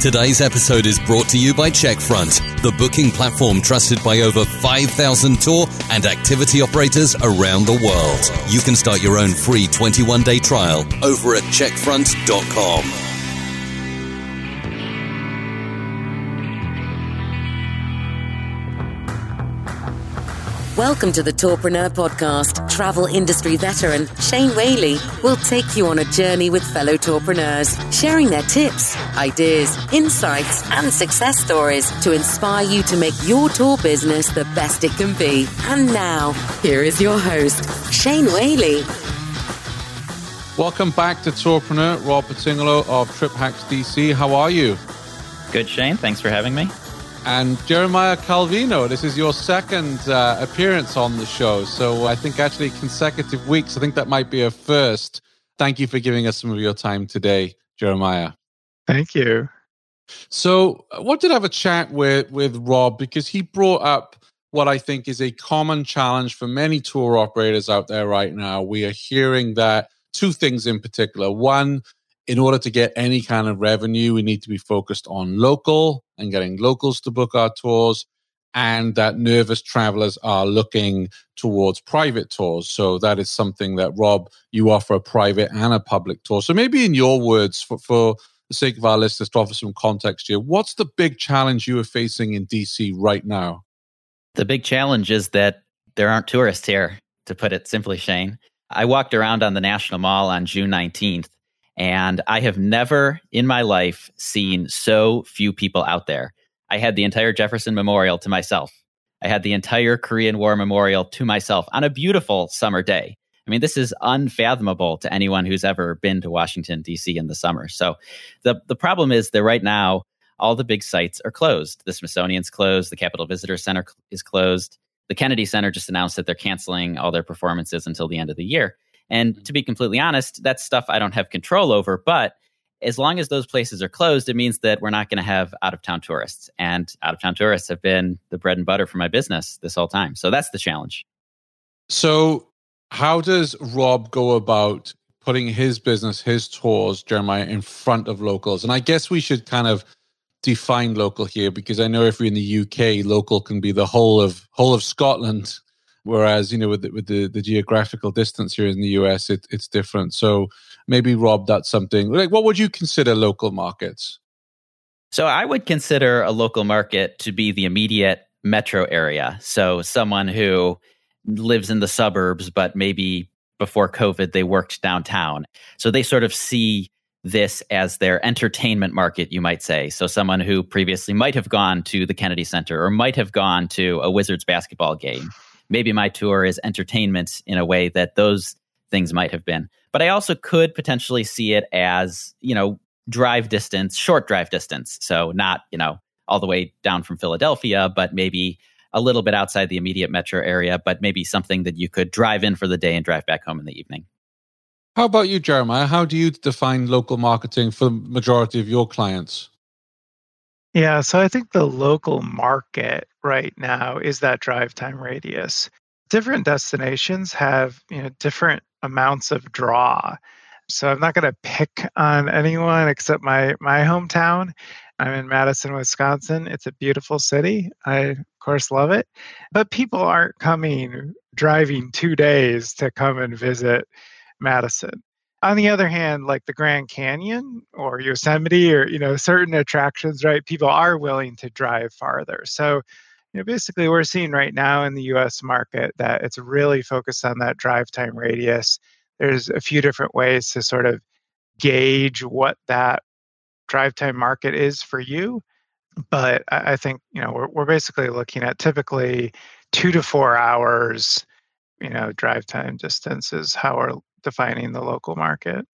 Today's episode is brought to you by Checkfront, the booking platform trusted by over 5,000 tour and activity operators around the world. You can start your own free 21 day trial over at checkfront.com. Welcome to the Tourpreneur Podcast. Travel industry veteran Shane Whaley will take you on a journey with fellow tourpreneurs, sharing their tips, ideas, insights, and success stories to inspire you to make your tour business the best it can be. And now, here is your host, Shane Whaley. Welcome back to Tourpreneur, Rob Pitingolo of TripHacks DC. How are you? Good, Shane. Thanks for having me and Jeremiah Calvino. This is your second uh, appearance on the show. So I think actually consecutive weeks. I think that might be a first. Thank you for giving us some of your time today, Jeremiah. Thank you. So I wanted to have a chat with, with Rob because he brought up what I think is a common challenge for many tour operators out there right now. We are hearing that two things in particular. One, in order to get any kind of revenue, we need to be focused on local and getting locals to book our tours. And that nervous travelers are looking towards private tours. So that is something that, Rob, you offer a private and a public tour. So maybe in your words, for, for the sake of our listeners, to offer some context here, what's the big challenge you are facing in DC right now? The big challenge is that there aren't tourists here, to put it simply, Shane. I walked around on the National Mall on June 19th and I have never in my life seen so few people out there. I had the entire Jefferson Memorial to myself. I had the entire Korean War Memorial to myself on a beautiful summer day. I mean, this is unfathomable to anyone who's ever been to Washington, D.C. in the summer. So the, the problem is that right now, all the big sites are closed. The Smithsonian's closed, the Capitol Visitor Center is closed. The Kennedy Center just announced that they're canceling all their performances until the end of the year. And mm-hmm. to be completely honest, that's stuff I don't have control over. But as long as those places are closed, it means that we're not going to have out of town tourists. And out of town tourists have been the bread and butter for my business this whole time. So that's the challenge. So, how does Rob go about putting his business, his tours, Jeremiah, in front of locals? And I guess we should kind of define local here because I know if you're in the UK, local can be the whole of whole of Scotland Whereas, you know, with the, with the, the geographical distance here in the US, it, it's different. So maybe, Rob, that's something like what would you consider local markets? So I would consider a local market to be the immediate metro area. So someone who lives in the suburbs, but maybe before COVID, they worked downtown. So they sort of see this as their entertainment market, you might say. So someone who previously might have gone to the Kennedy Center or might have gone to a Wizards basketball game maybe my tour is entertainment in a way that those things might have been. But I also could potentially see it as, you know, drive distance, short drive distance. So not, you know, all the way down from Philadelphia, but maybe a little bit outside the immediate metro area, but maybe something that you could drive in for the day and drive back home in the evening. How about you, Jeremiah? How do you define local marketing for the majority of your clients? Yeah, so I think the local market right now is that drive time radius. Different destinations have, you know, different amounts of draw. So I'm not going to pick on anyone except my my hometown. I'm in Madison, Wisconsin. It's a beautiful city. I of course love it. But people aren't coming driving 2 days to come and visit Madison. On the other hand, like the Grand Canyon or Yosemite or you know certain attractions, right? People are willing to drive farther. So, you know, basically we're seeing right now in the US market that it's really focused on that drive time radius. There's a few different ways to sort of gauge what that drive time market is for you. But I, think, you know, we're, we're basically looking at typically two to four hours, you know, drive time distances, how we're defining the local market.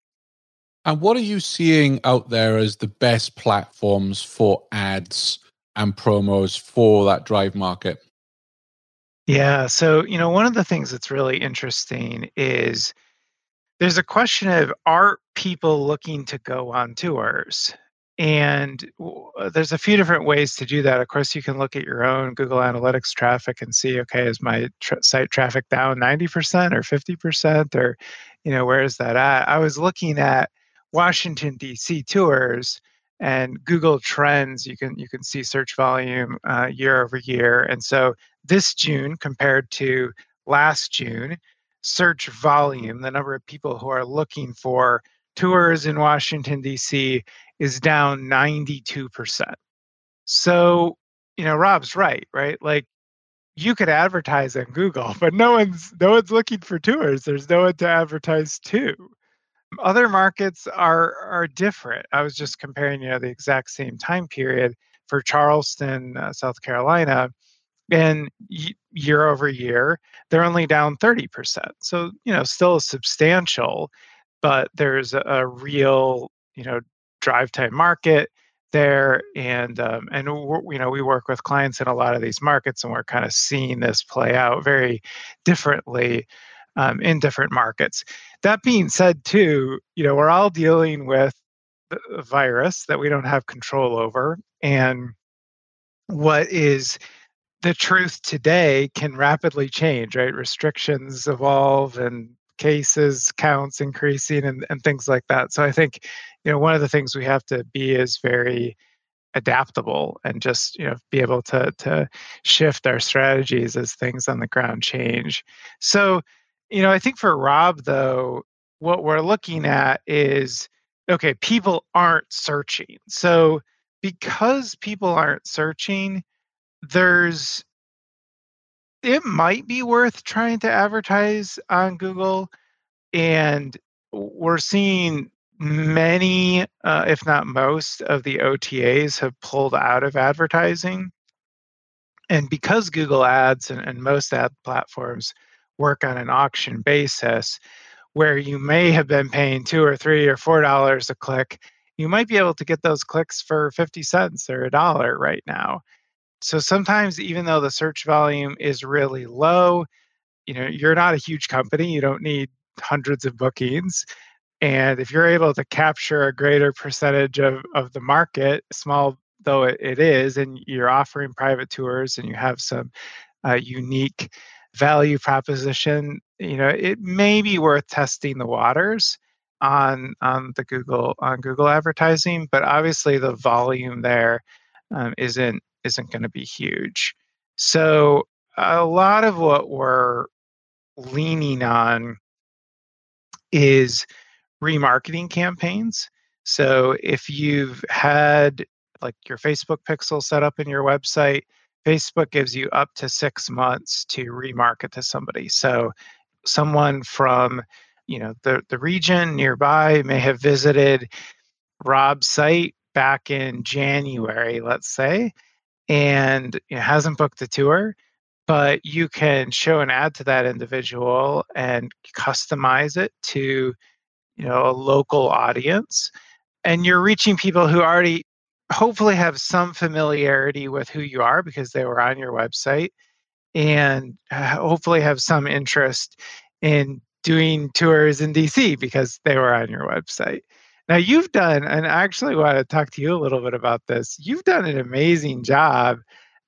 And what are you seeing out there as the best platforms for ads and promos for that drive market? Yeah. So, you know, one of the things that's really interesting is there's a question of are people looking to go on tours? And uh, there's a few different ways to do that. Of course, you can look at your own Google Analytics traffic and see, okay, is my tra- site traffic down 90% or 50%? Or, you know, where is that at? I was looking at Washington D.C. tours and Google Trends. You can you can see search volume uh, year over year, and so this June compared to last June, search volume, the number of people who are looking for tours in Washington D.C. is down 92%. So, you know, Rob's right, right? Like you could advertise on Google, but no one's no one's looking for tours. There's no one to advertise to. Other markets are are different. I was just comparing, you know, the exact same time period for Charleston, uh, South Carolina, and year over year, they're only down 30%. So, you know, still substantial, but there's a, a real, you know, drive time market there and um, and you know we work with clients in a lot of these markets and we're kind of seeing this play out very differently um, in different markets. That being said, too, you know, we're all dealing with a virus that we don't have control over. And what is the truth today can rapidly change, right? Restrictions evolve and cases counts increasing and, and things like that. So I think, you know, one of the things we have to be is very adaptable and just you know be able to to shift our strategies as things on the ground change so you know, I think for Rob, though, what we're looking at is okay, people aren't searching. So because people aren't searching, there's it might be worth trying to advertise on Google. And we're seeing many, uh, if not most, of the OTAs have pulled out of advertising. And because Google Ads and, and most ad platforms work on an auction basis where you may have been paying two or three or four dollars a click you might be able to get those clicks for 50 cents or a dollar right now so sometimes even though the search volume is really low you know you're not a huge company you don't need hundreds of bookings and if you're able to capture a greater percentage of, of the market small though it, it is and you're offering private tours and you have some uh, unique value proposition, you know, it may be worth testing the waters on on the Google on Google advertising, but obviously the volume there um, not isn't going to be huge. So a lot of what we're leaning on is remarketing campaigns. So if you've had like your Facebook pixel set up in your website, Facebook gives you up to six months to remarket to somebody. So someone from you know the, the region nearby may have visited Rob's site back in January, let's say, and you know, hasn't booked a tour, but you can show an ad to that individual and customize it to you know a local audience and you're reaching people who already hopefully have some familiarity with who you are because they were on your website and hopefully have some interest in doing tours in DC because they were on your website. Now, you've done, and I actually want to talk to you a little bit about this. You've done an amazing job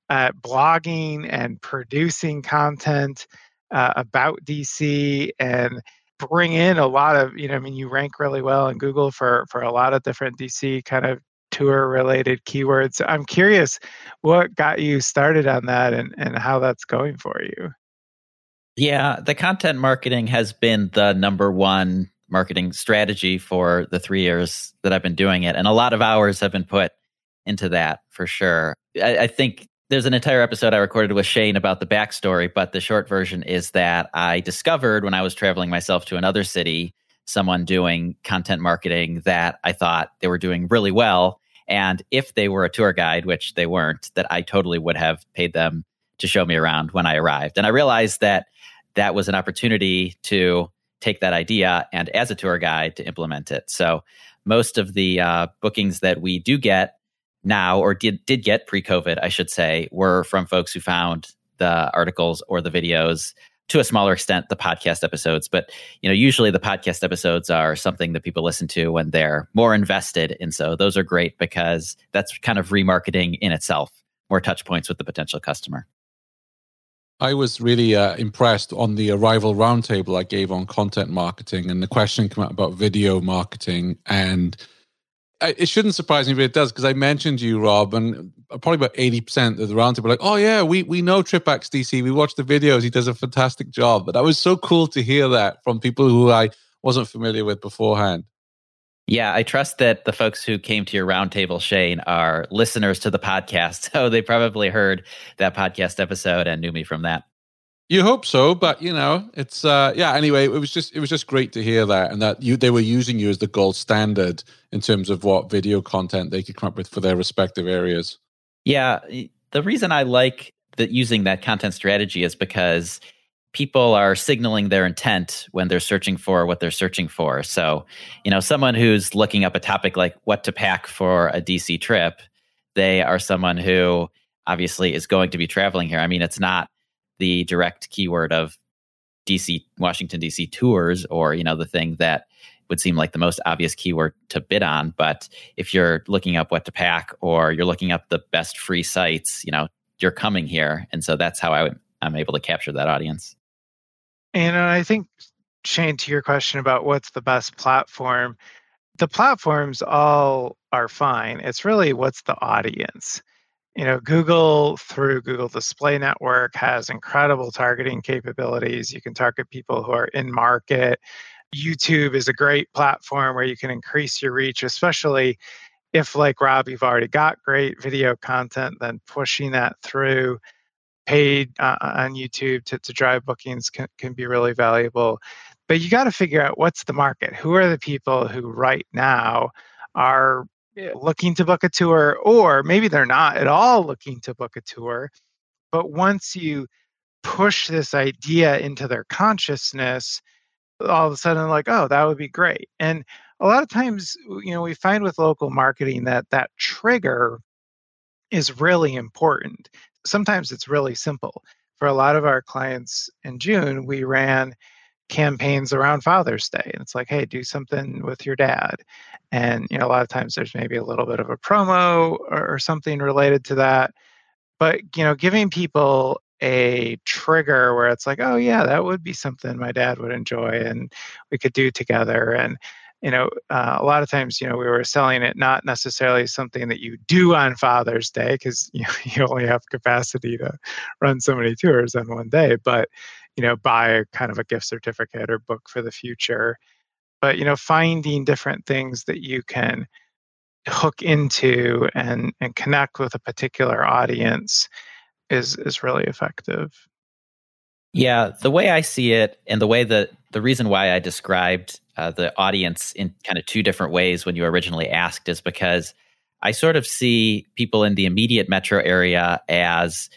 at blogging and producing content uh, about DC and bring in a lot of, you know, I mean, you rank really well in Google for for a lot of different DC kind of tour related keywords. I'm curious what got you started on that and, and how that's going for you. Yeah, the content marketing has been the number one marketing strategy for the three years that I've been doing it. And a lot of hours have been put into that for sure. I, I think there's an entire episode I recorded with Shane about the backstory, but the short version is that I discovered when I was traveling myself to another city someone doing content marketing that I thought they were doing really well. And if they were a tour guide, which they weren't, that I totally would have paid them to show me around when I arrived. And I realized that that was an opportunity to take that idea and as a tour guide to implement it. So most of the uh, bookings that we do get now or did did get pre-COVID, I should say, were from folks who found the articles or the videos to a smaller extent the podcast episodes. But you know usually the podcast episodes are something that people listen to when they're more invested and so those are great because that's kind of remarketing in itself more touch points with the potential customer I was really uh, impressed on the Arival roundtable I gave on content marketing, and the question came out about video marketing. And it shouldn't surprise me but it does, because I mentioned you, Rob, and probably about eighty percent of the roundtable like, "Oh yeah, we we know TripHacks DC. We watch the videos. He does a fantastic job." But that was so cool to hear that from people who I wasn't familiar with beforehand. Yeah, I trust that the folks who came to your roundtable, Shane, are listeners to the podcast. So they probably heard that podcast episode and knew me from that. You hope so, but you know, it's uh yeah, anyway, it was just it was just great to hear that and that you they were using you as the gold standard in terms of what video content they could come up with for their respective areas. Yeah, the reason I like that using that content strategy is because people are signaling their intent when they're searching for what they're searching for. So, you know, someone who's looking up a topic like what to pack for a DC trip, they are someone who obviously is going to be traveling here. I mean, it's not the direct keyword of DC Washington DC tours or, you know, the thing that would seem like the most obvious keyword to bid on, but if you're looking up what to pack or you're looking up the best free sites, you know, you're coming here. And so that's how I would I'm able to capture that audience. And uh, I think, Shane, to your question about what's the best platform, the platforms all are fine. It's really what's the audience. You know, Google through Google Display Network has incredible targeting capabilities. You can target people who are in market. YouTube is a great platform where you can increase your reach, especially if, like Rob, you've already got great video content, then pushing that through paid uh, on YouTube to, to drive bookings can, can be really valuable. But you got to figure out what's the market. Who are the people who right now are looking to book a tour, or maybe they're not at all looking to book a tour. But once you push this idea into their consciousness, all of a sudden, like, oh, that would be great. And a lot of times, you know, we find with local marketing that that trigger is really important sometimes it's really simple. For a lot of our clients in June, we ran campaigns around Father's Day. And it's like, hey, do something with your dad. And you know, a lot of times there's maybe a little bit of a promo or, or something related to that. But you know, giving people a trigger where it's like, oh yeah, that would be something my dad would enjoy and we could do together. And you know, uh, a lot of times, you know, we were selling it not necessarily something that you do on Father's Day because you, you only have capacity to run so many tours on one day, but you know, buy kind of a gift certificate or book for the future. But you know, finding different things that you can hook into and and connect with a particular audience is is really effective. Yeah, the way I see it, and the way that the reason why I described uh, the audience in kind of two different ways when you originally asked is because I sort of see people in the immediate metro area as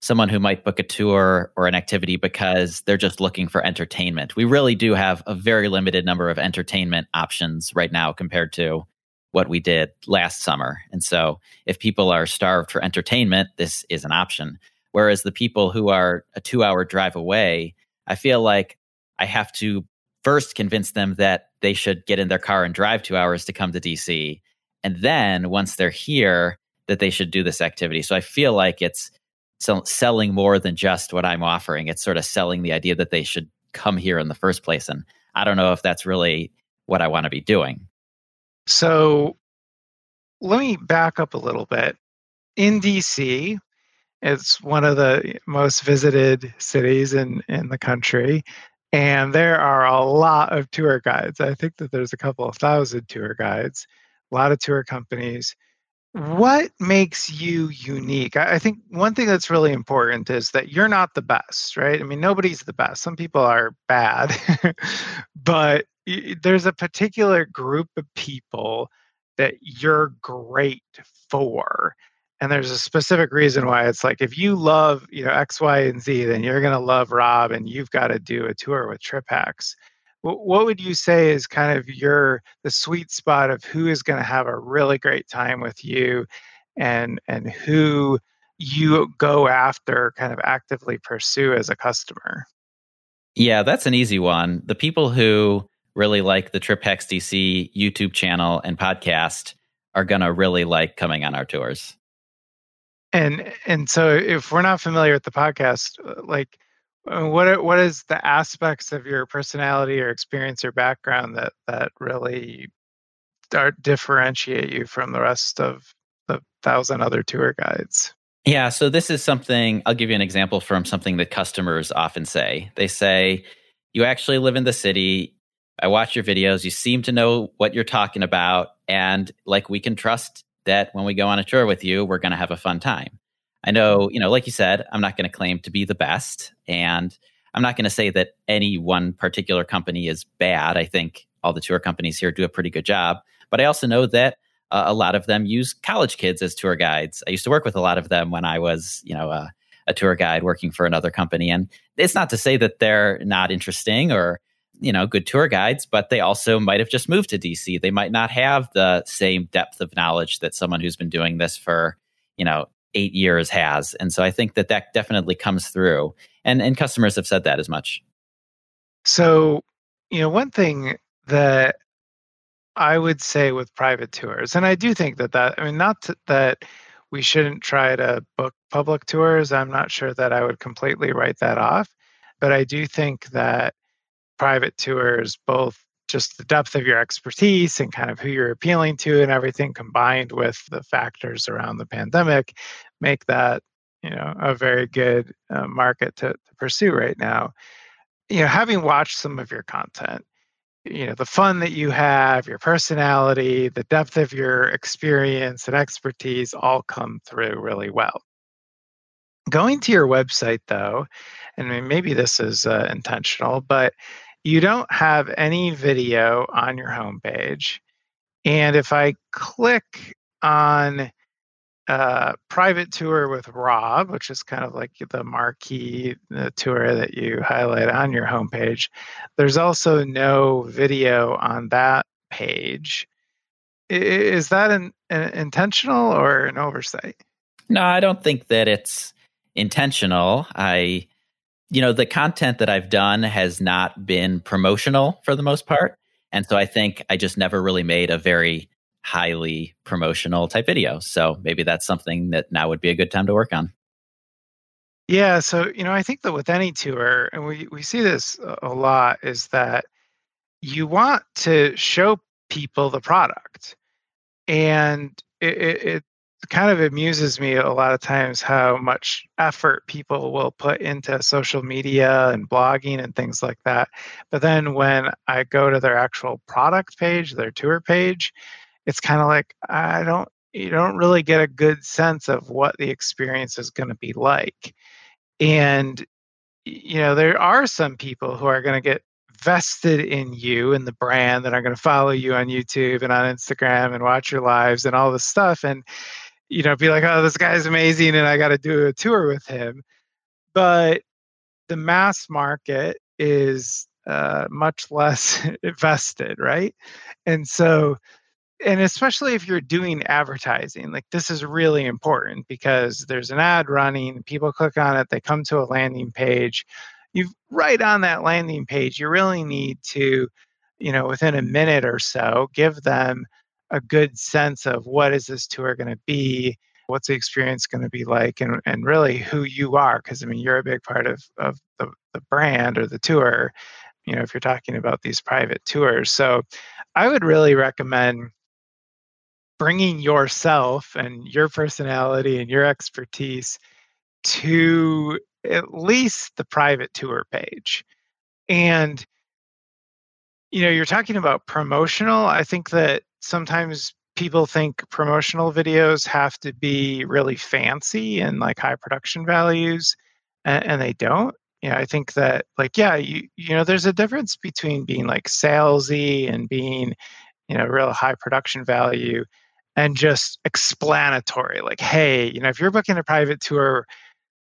someone who might book a tour or an activity because they're just looking for entertainment. We really do have a very limited number of entertainment options right now compared to what we did last summer. And so if people are starved for entertainment, this is an option. Whereas the people who are a two hour drive away, I feel like I have to first convince them that they should get in their car and drive two hours to come to DC. And then once they're here, that they should do this activity. So I feel like it's selling more than just what I'm offering. It's sort of selling the idea that they should come here in the first place. And I don't know if that's really what I want to be doing. So let me back up a little bit. In DC, it's one of the most visited cities in, in the country. And there are a lot of tour guides. I think that there's a couple of thousand tour guides, a lot of tour companies. What makes you unique? I think one thing that's really important is that you're not the best, right? I mean, nobody's the best. Some people are bad, but there's a particular group of people that you're great for and there's a specific reason why. It's like if you love you know x y and z then you're going to love rob and you've got to do a tour with trip TripHacks what would you say is kind of your the sweet spot of who is going to have a really great time with you and and who you go after kind of actively pursue as a customer? Yeah that's an easy one. The people who really like the trip TripHacks dc youtube channel and podcast are going to really like coming on our tours and and so if we're not familiar with the podcast like uh, what are, what is the aspects of your personality or experience or background that that really start differentiate you from the rest of the thousand other tour guides? Yeah, so this is something I'll give you an example from something that customers often say. They say, "You actually live in the city. I watch your videos. You seem to know what you're talking about, and like we can trust that when we go on a tour with you, we're going to have a fun time." I know, you know, like you said, I'm not going to claim to be the best. And I'm not going to say that any one particular company is bad. I think all the tour companies here do a pretty good job. But I also know that uh, a lot of them use college kids as tour guides. I used to work with a lot of them when I was, you know, a, a tour guide working for another company. And it's not to say that they're not interesting or, you know, good tour guides, but they also might have just moved to DC. They might not have the same depth of knowledge that someone who's been doing this for, you know, eight years has. And so I think that that definitely comes through. And, and customers have said that as much. So, you know, one thing that I would say with private tours, and I do think that that, I mean, not to, that we shouldn't try to book public tours. I'm not sure that I would completely write that off. But I do think that private tours, both just the depth of your expertise and kind of who you're appealing to and everything combined with the factors around the pandemic make that you know a very good uh, market to, to pursue right now. You know having watched some of your content you know the fun that you have your personality the depth of your experience and expertise all come through really well. Going to your website though and maybe this is uh, intentional but you don't have any video on your homepage. And if I click on uh, private tour with Rob, which is kind of like the marquee the tour that you highlight on your homepage, there's also no video on that page. Is that an, an intentional or an oversight? No, I don't think that it's intentional. I you know, the content that I've done has not been promotional for the most part. And so I think I just never really made a very highly promotional type video. So maybe that's something that now would be a good time to work on. Yeah. So, you know, I think that with any tour, and we, we see this a lot, is that you want to show people the product. And it, it, kind of amuses me a lot of times how much effort people will put into social media and blogging and things like that. But then when I go to their actual product page, their tour page, it's kind of like I don't you don't really get a good sense of what the experience is going to be like. And you know, there are some people who are going to get vested in you and the brand that are going to follow you on YouTube and on Instagram and watch your lives and all this stuff and you know, be like, oh, this guy's amazing and I got to do a tour with him. But the mass market is uh, much less invested, right? And so, and especially if you're doing advertising, like this is really important because there's an ad running, people click on it, they come to a landing page. You right on that landing page, you really need to, you know, within a minute or so, give them a good sense of what is this tour going to be what's the experience going to be like and, and really who you are because i mean you're a big part of, of the, the brand or the tour you know if you're talking about these private tours. So i would really recommend bringing yourself and your personality and your expertise to at least the private tour page. And you know you're talking about promotional i think that sometimes people think promotional videos have to be really fancy and like high production values and, and they don't you know, I think that like, yeah, you you know, there's a difference between being like salesy and being, you know, real high production value and just explanatory. Like, hey, you know, if you're booking a private tour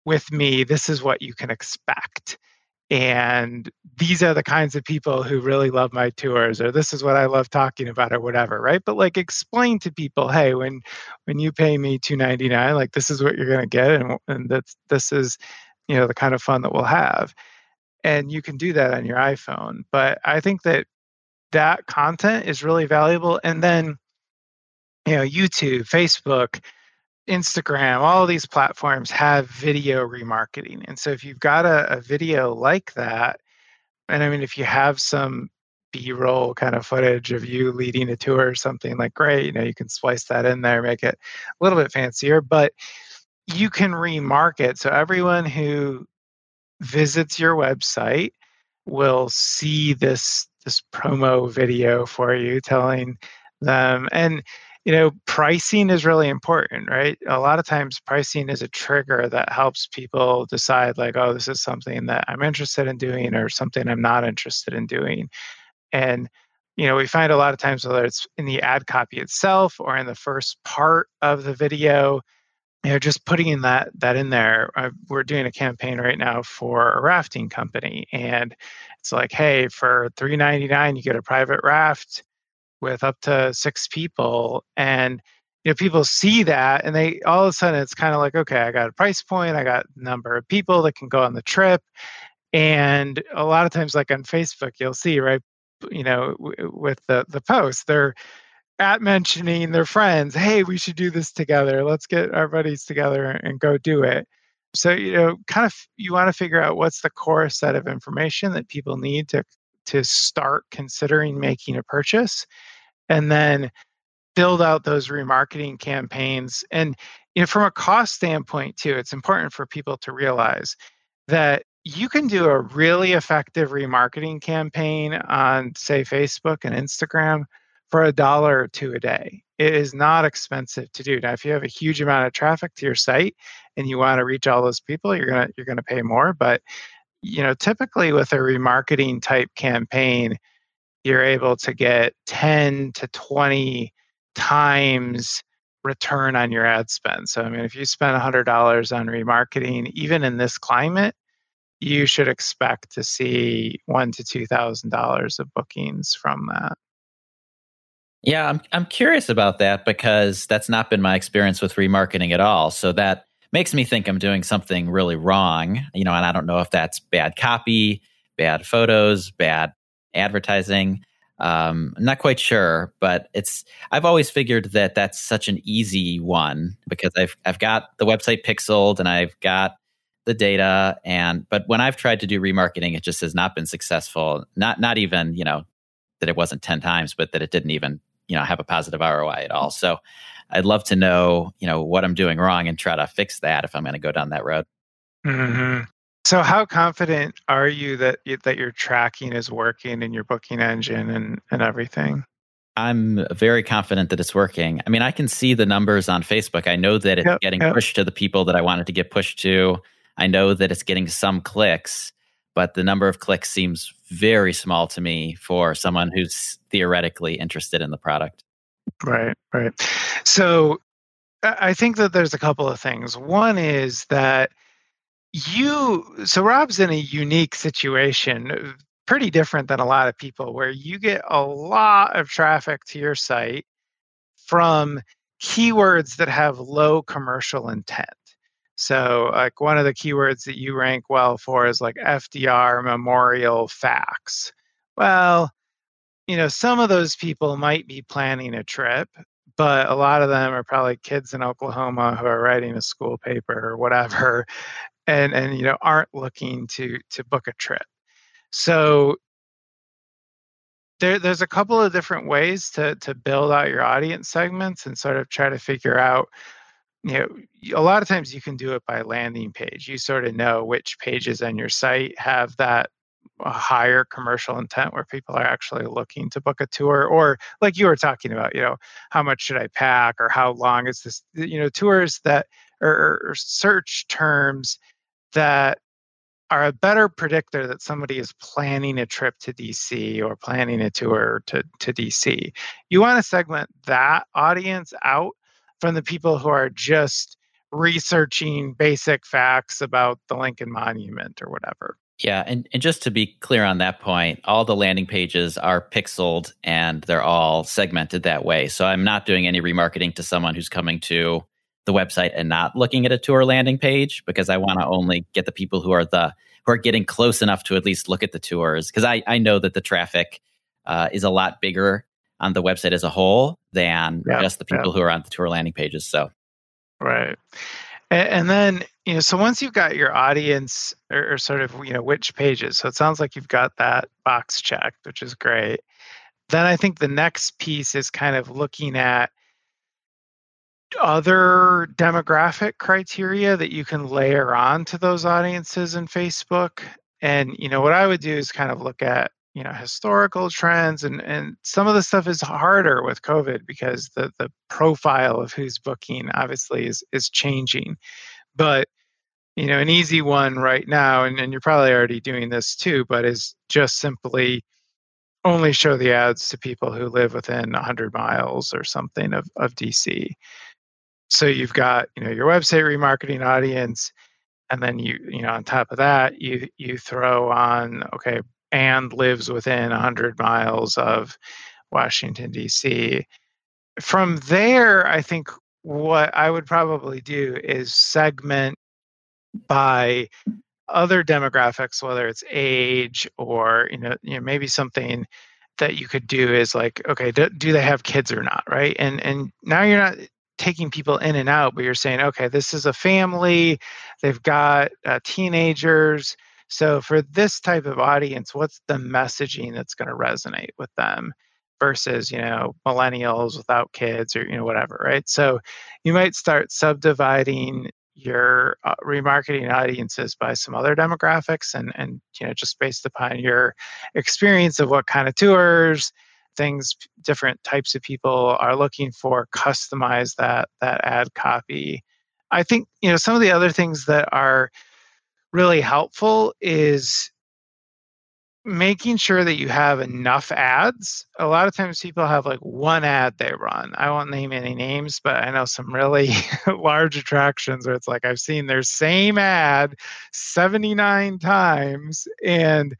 with me, this is what you can expect. And these are the kinds of people who really love my tours, or this is what I love talking about, or whatever, right? But like explain to people, hey, when when you pay me two ninety nine, like this is what you're gonna get, and and that's this is, you know, the kind of fun that we'll have. And you can do that on your iPhone. But I think that that content is really valuable. And then, you know, YouTube, Facebook, Instagram, all these platforms have video remarketing. And so if you've got a, a video like that, and I mean, if you have some B roll kind of footage of you leading a tour or something, like great, you know, you can splice that in there, make it a little bit fancier, but you can remarket. So everyone who visits your website will see this this promo video for you telling them and you know, pricing is really important, right? A lot of times pricing is a trigger that helps people decide, like, oh, this is something that I'm interested in doing or something I'm not interested in doing. And, you know, we find a lot of times, whether it's in the ad copy itself or in the first part of the video, you know, just putting that that in there. Uh, we're doing a campaign right now for a rafting company, and it's like, hey, for three ninety nine, you get a private raft with up to six people and you know people see that and they all of a sudden it's kind of like okay i got a price point i got number of people that can go on the trip and a lot of times like on facebook you'll see right you know w- with the the posts they're at mentioning their friends hey we should do this together let's get our buddies together and go do it. So you know kind of you want to figure out what's the core set of information that people need to to start considering making a purchase and then build out those remarketing campaigns. And you know from a cost standpoint too it's important for people to realize that you can do a really effective remarketing campaign on say facebook and instagram for a dollar or two a day. It is not expensive to do. Now if you have a huge amount of traffic to your site and you want to reach all those people you're going to you're going to pay more but you know, typically with a remarketing type campaign, you're able to get 10 to 20 times return on your ad spend. So, I mean, if you spend $100 on remarketing, even in this climate, you should expect to see one to two thousand dollars of bookings from that. Yeah, I'm I'm curious about that because that's not been my experience with remarketing at all. So that makes me think I'm doing something really wrong, you know, and I don't know if that's bad copy, bad photos, bad advertising. Um, I'm not quite sure, but it's I've always figured that that's such an easy one because I've I've got the website pixeled and I've got the data and but when I've tried to do remarketing, it just has not been successful. Not not even you know that it wasn't ten times, but that it didn't even you know have a positive ROI at all. So I'd love to know, you know, what I'm doing wrong and try to fix that if I'm going to go down that road. Mm-hmm. So, how confident are you that that your tracking is working in your booking engine and and everything? I'm very confident that it's working. I mean, I can see the numbers on Facebook. I know that it's yep, getting yep. pushed to the people that I wanted to get pushed to. I know that it's getting some clicks, but the number of clicks seems very small to me for someone who's theoretically interested in the product. Right, right. So I think that there's a couple of things. One is that you, so Rob's in a unique situation, pretty different than a lot of people, where you get a lot of traffic to your site from keywords that have low commercial intent. So, like one of the keywords that you rank well for is like FDR memorial facts. Well, you know, some of those people might be planning a trip, but a lot of them are probably kids in Oklahoma who are writing a school paper or whatever, and and you know aren't looking to to book a trip. So there, there's a couple of different ways to to build out your audience segments and sort of try to figure out you know a lot of times you can do it by landing page you sort of know which pages on your site have that a higher commercial intent where people are actually looking to book a tour or like you were talking about you know how much should i pack or how long is this you know tours that or, search terms that are a better predictor that somebody is planning a trip to DC or planning a tour to, to DC. You want to segment that audience out from the people who are just researching basic facts about the Lincoln Monument or whatever. Yeah, and, and just to be clear on that point, all the landing pages are pixeled and they're all segmented that way. So I'm not doing any remarketing to someone who's coming to the website and not looking at a tour landing page because I want to only get the people who are the who are getting close enough to at least look at the tours because I, I know that the traffic uh, is a lot bigger on the website as a whole than yeah, just the people yeah. who are on the tour landing pages. So right. And, then, you know, so once you've got your audience or, or, sort of, you know, which pages, so it sounds like you've got that box checked, which is great. Then I think the next piece is kind of looking at other demographic criteria that you can layer on to those audiences in Facebook. And, you know, what I would do is kind of look at you know historical trends and and some of the stuff is harder with covid because the the profile of who's booking obviously is is changing. But you know an easy one right now and, and you're probably already doing this too but is just simply only show the ads to people who live within 100 miles or something of, of dc so you've got you know your website remarketing audience and then you you know on top of that you you throw on okay and lives within 100 miles of Washington, D.C. From there, I think what I would probably do is segment by other demographics, whether it's age or you know, you know maybe something that you could do is like, okay, do, do they have kids or not, right? And and now you're not taking people in and out, but you're saying, okay, this is a family, they've got uh, teenagers, so for this type of audience, what's the messaging that's going to resonate with them versus, you know, millennials without kids or, you know, whatever, right? So you might start subdividing your uh, remarketing audiences by some other demographics and and you know just based upon your experience of what kind of tours things different types of people are looking for customize that that ad copy i think you know some of the other things that are really helpful is making sure that you have enough ads. A lot of times people have like one ad they run. I won't name any names, but I know some really large attractions where it's like I've seen their same ad 79 times and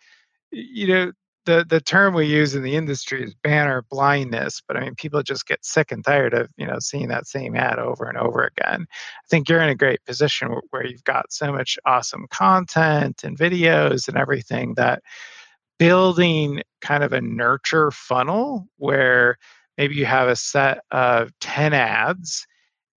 you know the the term we use in the industry is banner blindness but i mean people just get sick and tired of you know seeing that same ad over and over again. I think you're in a great position where you've got so much awesome content and videos and everything that building kind of a nurture funnel where maybe you have a set of 10 ads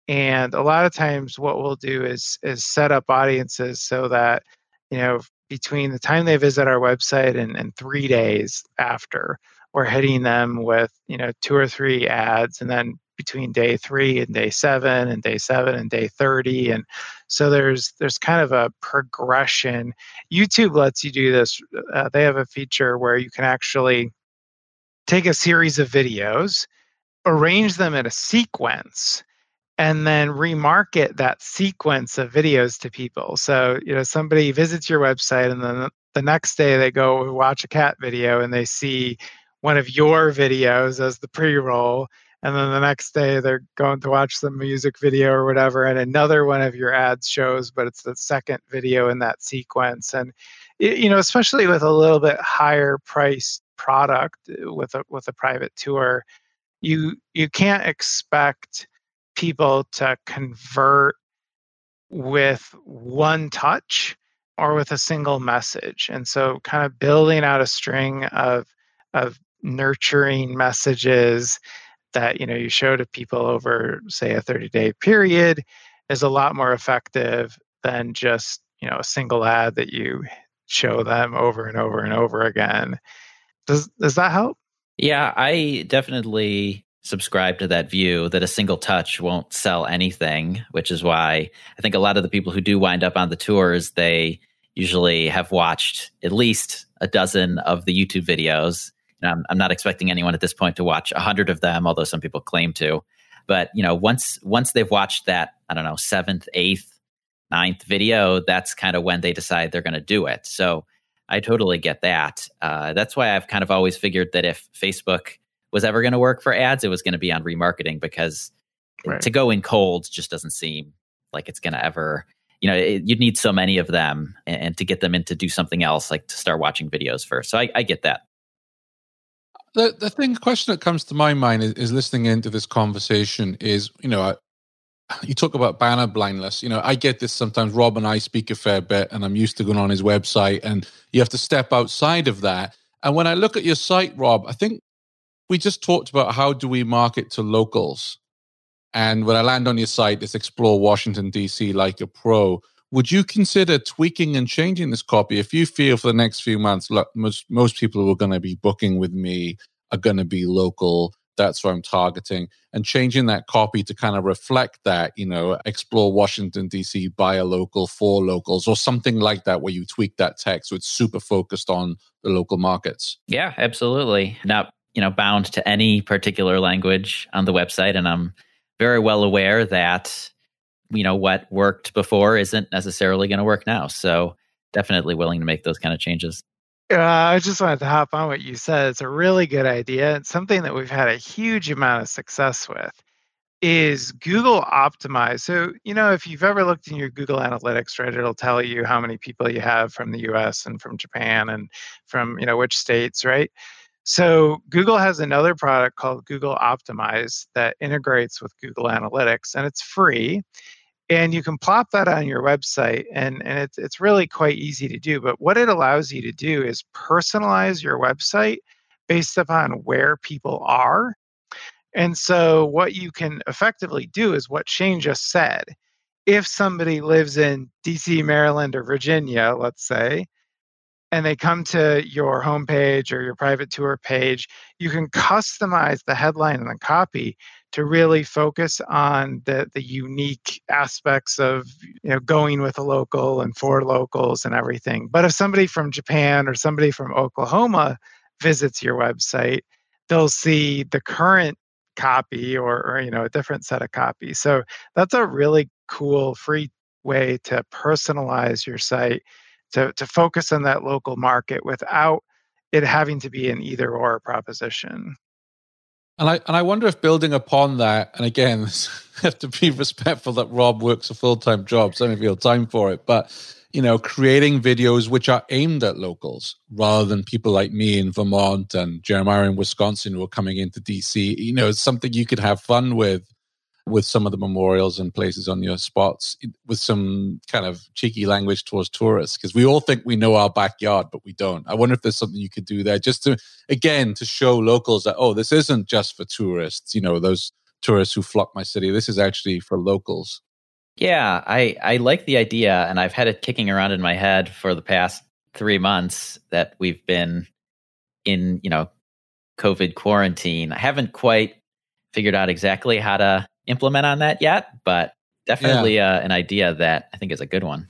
and a lot of times what we'll do is is set up audiences so that you know between the time they visit our website and, and three days after we're hitting them with you know two or three ads and then between day three and day seven and day seven and day 30 and so there's there's kind of a progression. Youtube lets you do this uh, they have a feature where you can actually take a series of videos arrange them in a sequence and then remarket that sequence of videos to people. So, you know, somebody visits your website and then the next day they go watch a cat video and they see one of your videos as the pre-roll and then the next day they're going to watch the music video or whatever and another one of your ads shows but it's the second video in that sequence and you know especially with a little bit higher price product uh, with a with a private tour you you can't expect people to convert with one touch or with a single message. And so kind of building out a string of of nurturing messages that you know you show to people over say a 30 day period is a lot more effective than just you know a single ad that you show them over and over and over again does does that help yeah i definitely subscribe to that view that a single touch won't sell anything, which is why I think a lot of the people who do wind up on the tours, they usually have watched at least a dozen of the YouTube videos. And I'm, I'm not expecting anyone at this point to watch a hundred of them, although some people claim to. But you know, once once they've watched that, I don't know, seventh, eighth ninth video, that's kind of when they decide they're going to do it. So I totally get that. Uh, that's why I've kind of always figured that if Facebook was ever going to work for ads, it was going to be on remarketing because right. to go in cold just doesn't seem like it's going to ever. You know, it, you'd need so many of them, and, and, to get them in to do something else, like to start watching videos first. So I, I get that. The the thing question that comes to my mind is, is listening into this conversation is you know I, you talk about banner blindness. You know, I get this sometimes. Rob and I speak a fair bit, and I'm used to going on his website, and you have to step outside of that. And when I look at your site, Rob, I think we just talked about how do we market to locals. And when I land on your site, it's explore Washington D.C. like a pro. Would you consider tweaking and changing this copy if you feel for the next few months? Look, most most people who are going to be booking with me are going to be local that's what I'm targeting, and changing that copy to kind of reflect that, you know, explore Washington, D.C., buy a local for locals, or something like that, where you tweak that text so it's super focused on the local markets. Yeah, absolutely. Not, you know, bound to any particular language on the website. And I'm very well aware that, you know, what worked before isn't necessarily going to work now. So definitely willing to make those kind of changes. Uh, I just wanted to hop on what you said. It's a really good idea. It's something that we've had a huge amount of success with is Google Optimize. So, you know, if you've ever looked in your Google Analytics, right, it'll tell you how many people you have from the US and from Japan and from, you know, which states, right? So, Google has another product called Google Optimize that integrates with Google Analytics and it's free and you can plop that on your website and, and it's, it's really quite easy to do but what it allows you to do is personalize your website based upon where people are and so what you can effectively do is what shane just said. If somebody lives in dc maryland or virginia let's say and they come to your homepage or your private tour page you can customize the headline and the copy to really focus on the the unique aspects of you know going with a local and for locals and everything. But if somebody from Japan or somebody from Oklahoma visits your website, they'll see the current copy or, or you know a different set of copies. So that's a really cool free way to personalize your site to, to focus on that local market without it having to be an either or proposition. And I and I wonder if building upon that, and again, have to be respectful that Rob works a full time job, so I don't feel time for it. But you know, creating videos which are aimed at locals rather than people like me in Vermont and Jeremiah in Wisconsin who are coming into DC. You know, it's something you could have fun with with some of the memorials and places on your spots with some kind of cheeky language towards tourists? Because we all think we know our backyard but we don't. I wonder if there's something you could do there just to again to show locals that oh this isn't just for tourists you know those tourists who flock my city. This is actually for locals. Yeah i i like the idea and i've had it kicking around in my head for the past three months that we've been in you know covid quarantine. I haven't quite figured out exactly how to implement on that yet, but definitely yeah. uh, an idea that I think is a good one.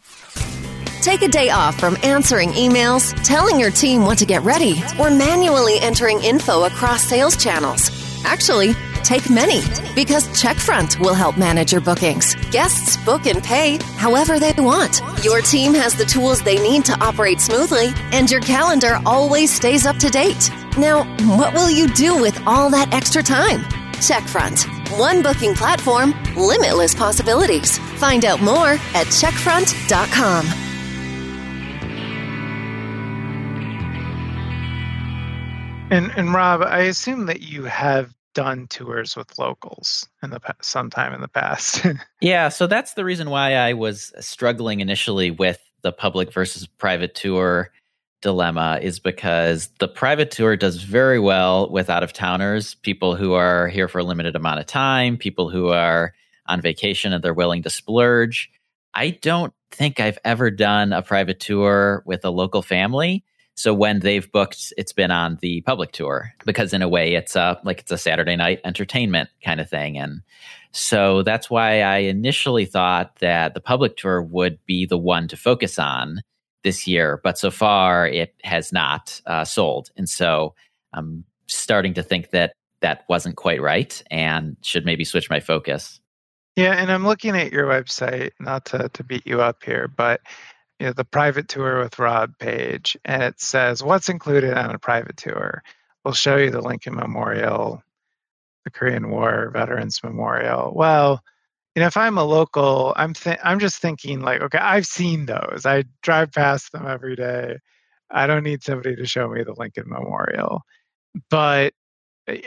Take a day off from answering emails, telling your team what to get ready, or manually entering info across sales channels. Actually, take many because Checkfront will help manage your bookings. Guests book and pay however they want. Your team has the tools they need to operate smoothly, and your calendar always stays up to date. Now, what will you do with all that extra time? Checkfront. One booking platform, limitless possibilities. Find out more at checkfront.com. And and Rob, I assume that you have done tours with locals in the past, sometime in the past. yeah, so that's the reason why I was struggling initially with the public versus private tour dilemma is because the private tour does very well with out of towners, people who are here for a limited amount of time, people who are on vacation and they're willing to splurge. I don't think I've ever done a private tour with a local family. So when they've booked, it's been on the public tour because in a way it's a, like it's a Saturday night entertainment kind of thing. And so that's why I initially thought that the public tour would be the one to focus on this year, but so far it has not uh, sold. And so I'm starting to think that that wasn't quite right and should maybe switch my focus. Yeah, and I'm looking at your website, not to, to beat you up here, but you know, the private tour with Rob page, and it says what's included on a private tour. We'll show you the Lincoln Memorial, the Korean War Veterans Memorial. Well, if I'm a local, I'm th- I'm just thinking like, okay, I've seen those. I drive past them every day. I don't need somebody to show me the Lincoln Memorial. But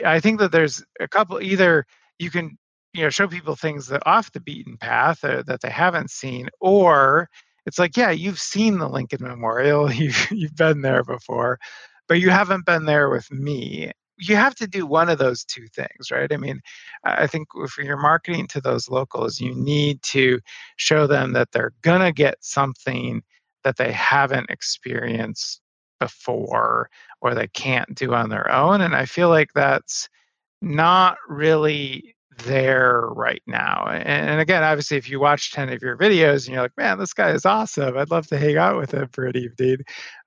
I think that there's a couple. Either you can you know show people things that off the beaten path uh, that they haven't seen, or it's like, yeah, you've seen the Lincoln Memorial, you've you've been there before, but you haven't been there with me you have to do one of those two things, right? I mean, I think if you're marketing to those locals, you need to show them that they're going to get something that they haven't experienced before or they can't do on their own. And I feel like that's not really there right now. And, and, again, obviously, if you watch 10 of your videos and you're like, man, this guy is awesome, I'd love to hang out with him for an evening,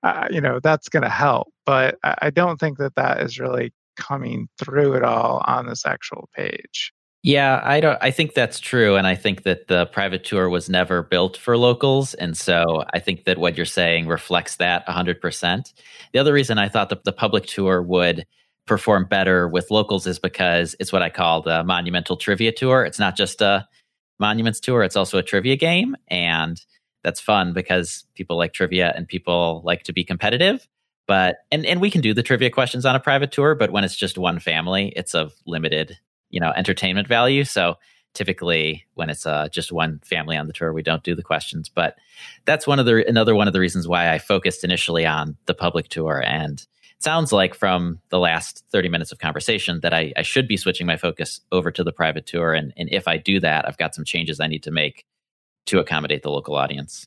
uh, you know, that's going to help. But I, I don't think that that is really coming through at all on this actual page. Yeah, I don't I think that's true and I think that the private tour was never built for locals and so I think that what you're saying reflects that 100%. The other reason I thought that the public tour would perform better with locals is because it's what I call the monumental trivia tour. It's not just a monuments tour, it's also a trivia game. And that's fun because people like trivia and people like to be competitive. But and and we can do the trivia questions on a private tour, but when it's just one family, it's of limited, you know, entertainment value. So typically when it's uh, just one family on the tour we don't do the questions but that's one of the another one of the reasons why i focused initially on the public tour and sounds like from the last 30 minutes of conversation that I, I should be switching my focus over to the private tour. And, and if I do that, I've got some changes I need to make to accommodate the local audience.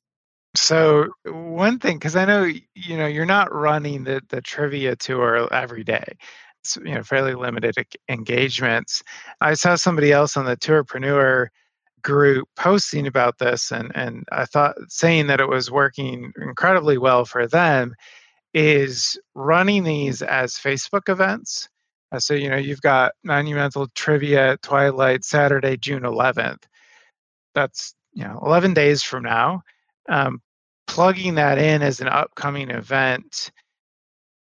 So one thing, because I know you know you're not running the the trivia tour every day. It's you know fairly limited engagements. I saw somebody else on the Tourpreneur group posting about this, and and I thought saying that it was working incredibly well for them is running these as Facebook events. Uh, so, you know, you've got Monumental Trivia Twilight Saturday, June 11th. That's, you know, 11 days from now. Um, plugging that in as an upcoming event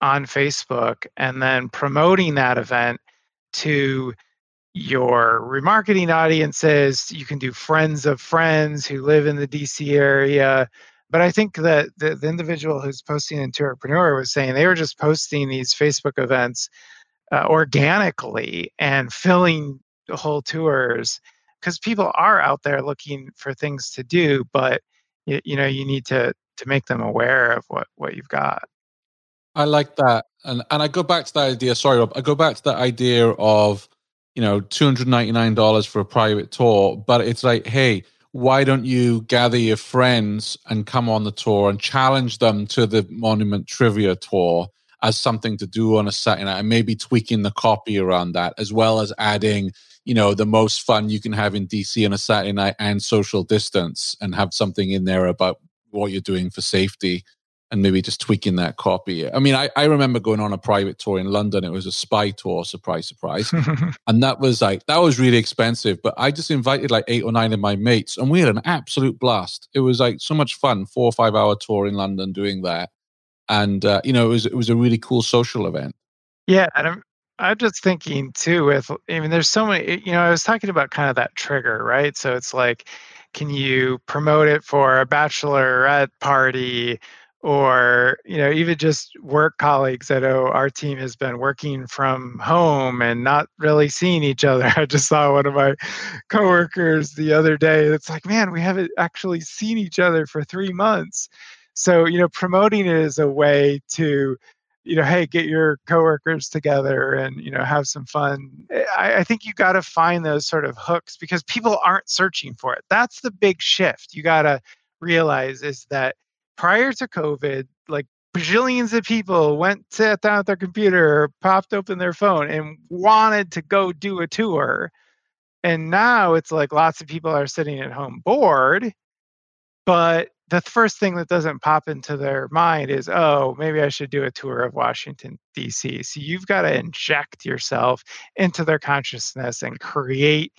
on Facebook and then promoting that event to your remarketing audiences. You can do friends of friends who live in the DC area but I think that the, the individual who's posting in Tourpreneur was saying they were just posting these Facebook events uh, organically and filling whole tours because people are out there looking for things to do, but you, you know you need to to make them aware of what what you've got. I like that, and and I go back to that idea. Sorry, Rob. I go back to that idea of you know two hundred ninety nine dollars for a private tour, but it's like, hey, why don't you gather your friends and come on the tour and challenge them to the Monument Trivia Tour as something to do on a Saturday night and maybe tweaking the copy around that, as well as adding, you know, the most fun you can have in DC on a Saturday night and social distance and have something in there about what you're doing for safety and maybe just tweaking that copy. I mean, I, I remember going on a private tour in London. It was a spy tour, surprise, surprise. and that was like, that was really expensive. But I just invited like eight or nine of my mates and we had an absolute blast. It was like so much fun, four or five hour tour in London doing that. And, uh, you know, it was, it was a really cool social event. Yeah. And I'm, just thinking too, with, I mean, there's so many, you know, I was talking about kind of that trigger, right? So it's like, can you promote it for a bachelorette party or you know even just work colleagues i know oh, our team has been working from home and not really seeing each other i just saw one of my coworkers the other day it's like man we haven't actually seen each other for three months so you know promoting it is a way to you know hey get your coworkers together and you know have some fun eh, i, I think you got to find those sort of hooks because people aren't searching for it that's the big shift you got to realize is that prior to COVID, like bajillions of people went sat down at their computer, popped open their phone, and wanted to go do a tour. And now it's like lots of people are sitting at home bored, but the first thing that doesn't pop into their mind is, oh, maybe I should do a tour of Washington, D.C. So you've got to inject yourself into their consciousness and create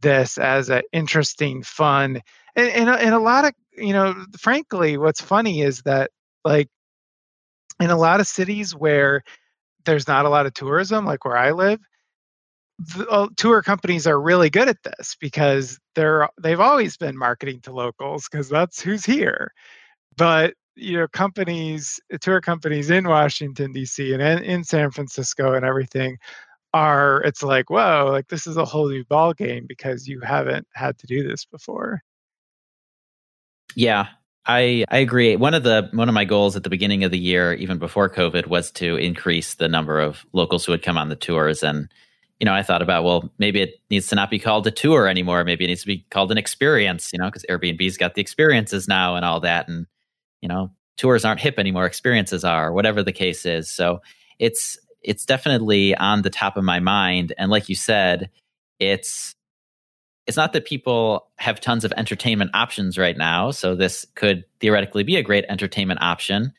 this as an interesting, fun, and, and, and a lot of you know, frankly, what's funny is that like in a lot of cities where there's not a lot of tourism, like where I live, the, uh, tour companies are really good at this because they're they've always been marketing to locals because that's who's here. But you know, companies, tour companies in Washington D.C. and in, in San Francisco and everything are it's like whoa, like this is a whole new ball game because you haven't had to do this before. Yeah, I I agree. One of the one of my goals at the beginning of the year, even before COVID, was to increase the number of locals who would come on the tours. And you know, I thought about well, maybe it needs to not be called a tour anymore. Maybe it needs to be called an experience. You know, because Airbnb's got the experiences now and all that. And you know, tours aren't hip anymore. Experiences are, whatever the case is. So it's it's definitely on the top of my mind. And like you said, it's it's not that people have tons of entertainment options right now. So this could theoretically be a great entertainment option,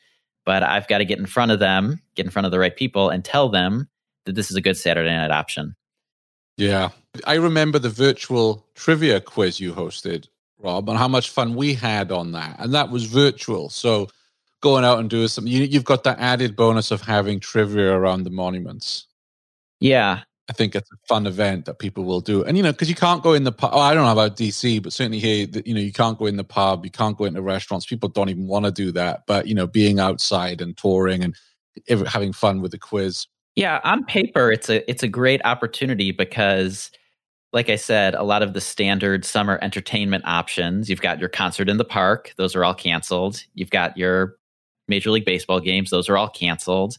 but I've got to get in front of them, get in front of the right people, and tell them that this is a good Saturday night option. Yeah. I remember the virtual trivia quiz you hosted, Rob, and how much fun we had on that. And that was virtual. So going out and doing something, you, have got that added bonus of having trivia around the monuments. Yeah. I think it's a fun event that people will do. And, you know, because you can't go in the pub. Oh, I don't know about DC, but certainly here, you know, you can't go in the pub, you can't go into restaurants. People don't even want to do that. But, you know, being outside and touring and having fun with the quiz. Yeah, on paper, it's a it's a great opportunity because, like I said, a lot of the standard summer entertainment options. You've got your concert in the park; those are all canceled. You've got your Major League Baseball games; those are all canceled.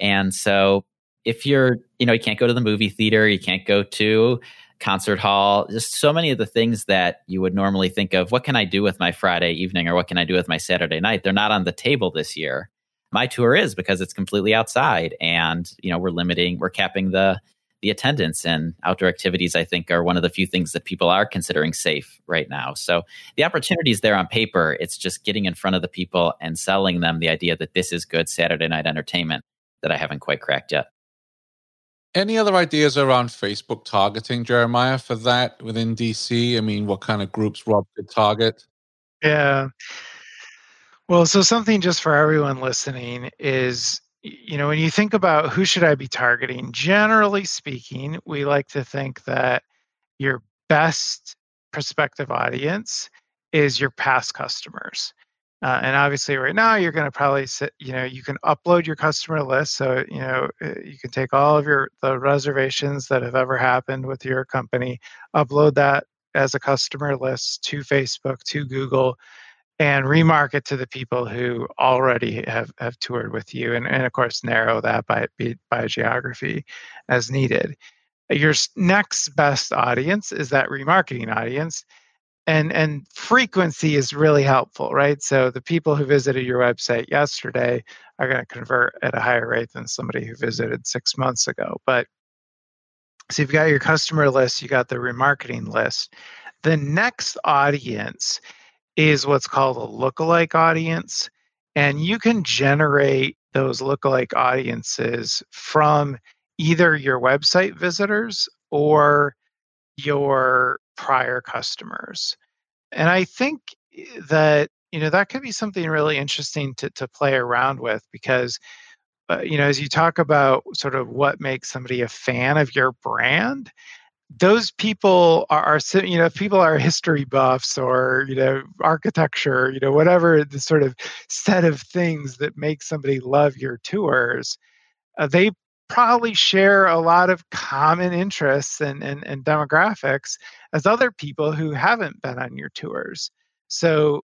And so if you're, you know, you can't go to the movie theater, you can't go to concert hall, just so many of the things that you would normally think of, what can I do with my Friday evening or what can I do with my Saturday night? They're not on the table this year. My tour is because it's completely outside and, you know, we're limiting, we're capping the the attendance and outdoor activities I think are one of the few things that people are considering safe right now. So the opportunity is there on paper. It's just getting in front of the people and selling them the idea that this is good Saturday night entertainment that I haven't quite cracked yet. Any other ideas around Facebook targeting, Jeremiah, for that within DC? I mean, what kind of groups Rob could target? Yeah. Well, so something just for everyone listening is you know, when you think about who should I be targeting, generally speaking, we like to think that your best prospective audience is your past customers. Uh, and obviously, right now, you're going to probably, sit, you know, you can upload your customer list. So, you know, uh, you can take all of your the reservations that have ever happened with your company, upload that as a customer list to Facebook, to Google, and remarket to the people who already have, have toured with you. And, and of course, narrow that by, by geography as needed. Your next best audience is that remarketing audience and and frequency is really helpful right so the people who visited your website yesterday are going to convert at a higher rate than somebody who visited six months ago but so you've got your customer list you got the remarketing list the next audience is what's called a lookalike audience and you can generate those lookalike audiences from either your website visitors or your prior customers. And I think that you know that could be something really interesting to to play around with because uh, you know as you talk about sort of what makes somebody a fan of your brand those people are, are you know if people are history buffs or you know architecture you know whatever the sort of set of things that make somebody love your tours uh, they probably share a lot of common interests and, and, and demographics as other people who haven't been on your tours. So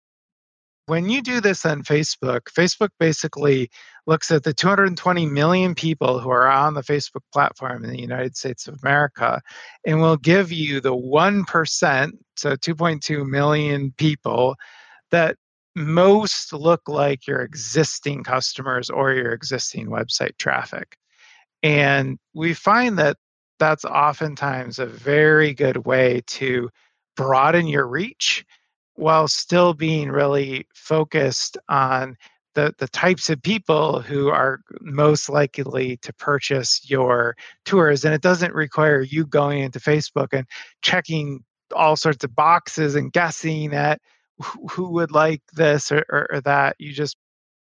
when you do this on Facebook, Facebook basically looks at the 220 million people who are on the Facebook platform in the United States of America and will give you the 1%, so 2.2 million people that most look like your existing customers or your existing website traffic. And we find that that's oftentimes a very good way to broaden your reach while still being really focused on the, the types of people who are most likely to purchase your tours. And it doesn't require you going into Facebook and checking all sorts of boxes and guessing at who would like this or, or, or that. You just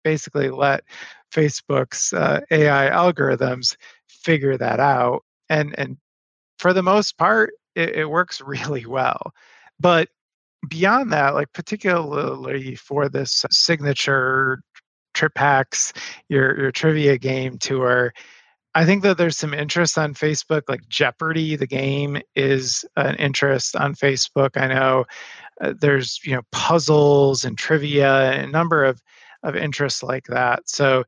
basically let Facebook's uh, AI algorithms figure that out. And and for the most part, it, it works really well. But beyond that, like particularly for this signature TripHacks, your your trivia game tour, I think that there's some interest on Facebook, like Jeopardy, the game is an interest on Facebook. I know uh, there's you know puzzles and trivia, a number of of interests like that. So,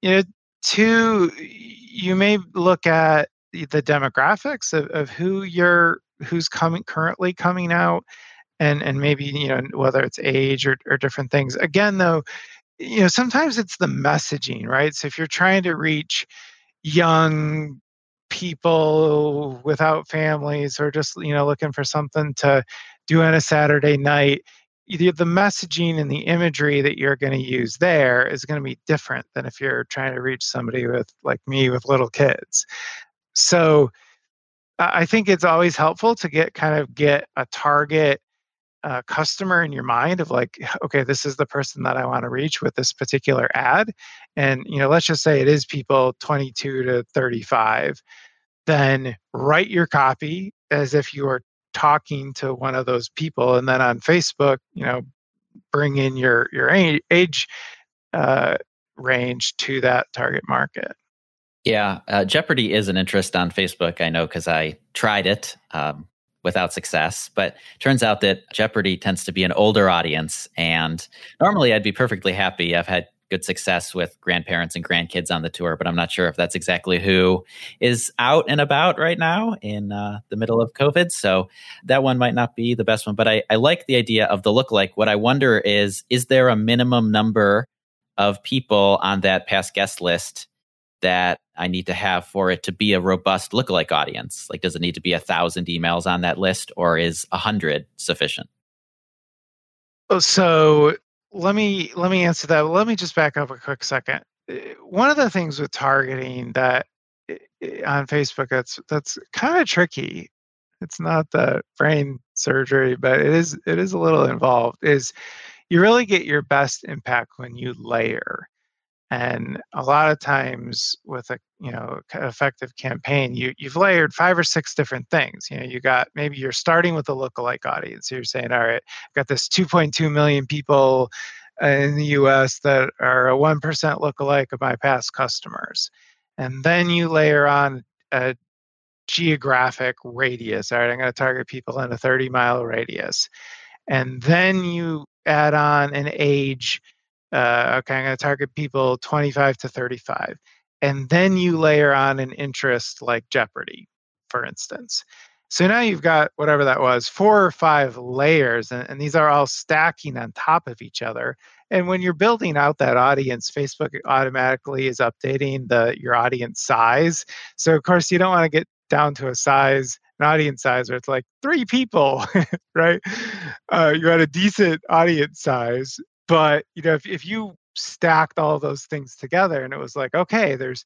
you know, two, you may look at the demographics of, of who you're who's coming currently coming out and and maybe you know whether it's age or, or different things. Again though you know sometimes it's the messaging right? So if you're trying to reach young people without families or just you know looking for something to do on a saturday night the messaging and the imagery that you're going to use there is going to be different than if you're trying to reach somebody with like me with little kids. So i think it's always helpful to get kind of get a target uh, customer in your mind of like okay this is the person that i want to reach with this particular ad and you know let's just say it is people 22 to 35 then write your copy as if you are talking to one of those people and then on facebook you know bring in your your age uh, range to that target market. Yeah uh, jeopardy is an interest on facebook i know because i tried it um, without success but turns out that jeopardy tends to be an older audience and normally i'd be perfectly happy i've had good success with grandparents and grandkids on the tour, but I'm not sure if that's exactly who is out and about right now in uh, the middle of COVID. So that one might not be the best one, but I, I like the idea of the lookalike. What I wonder is, is there a minimum number of people on that past guest list that I need to have for it to be a robust lookalike audience? Like, does it need to be a thousand emails on that list or is a hundred sufficient? Oh, so let me let me answer that. Let me just back up a quick second. Eh, one of the things with targeting that eh, eh, on Facebook that's that's kind of tricky. It's not the brain surgery, but it is it is a little involved. Is you really get your best impact when you layer and a lot of times with a you know effective campaign you you've layered five or six different things you know you got maybe you're starting with a lookalike audience you're saying all right i've got this 2.2 million people in the us that are a 1% lookalike of my past customers. And then you layer on a geographic radius all right i'm going to target people in a 30 mile radius. And then you add on an age uh, okay, I'm going to target people 25 to 35. And then you layer on an interest like Jeopardy, for instance. So now you've got whatever that was, four or five layers, and, and, these are all stacking on top of each other. And when you're building out that audience, Facebook automatically is updating the your audience size. So of course you don't want to get down to a size, an audience size where it's like three people, right? Uh, you had a decent audience size, but you know if, if you stacked all those things together and it was like okay there's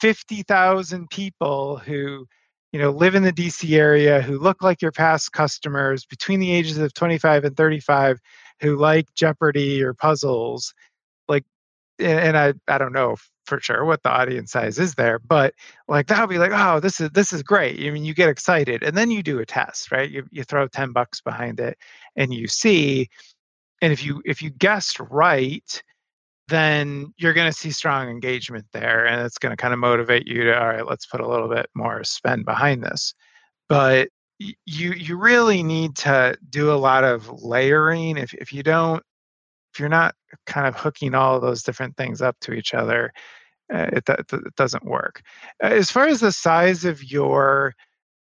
50,000 people who you know live in the DC area who look like your past customers between the ages of 25 and 35 who like Jeopardy or puzzles like and I I don't know for sure what the audience size is there but like that would be like oh this is this is great. I mean you get excited and then you do a test right? You, you throw 10 bucks behind it and you see and if you if you guessed right then you're going to see strong engagement there and it's going to kind of motivate you to all right let's put a little bit more spend behind this. But you you really need to do a lot of layering. If if you don't if you're not kind of hooking all of those different things up to each other uh, it, it doesn't work. As far as the size of your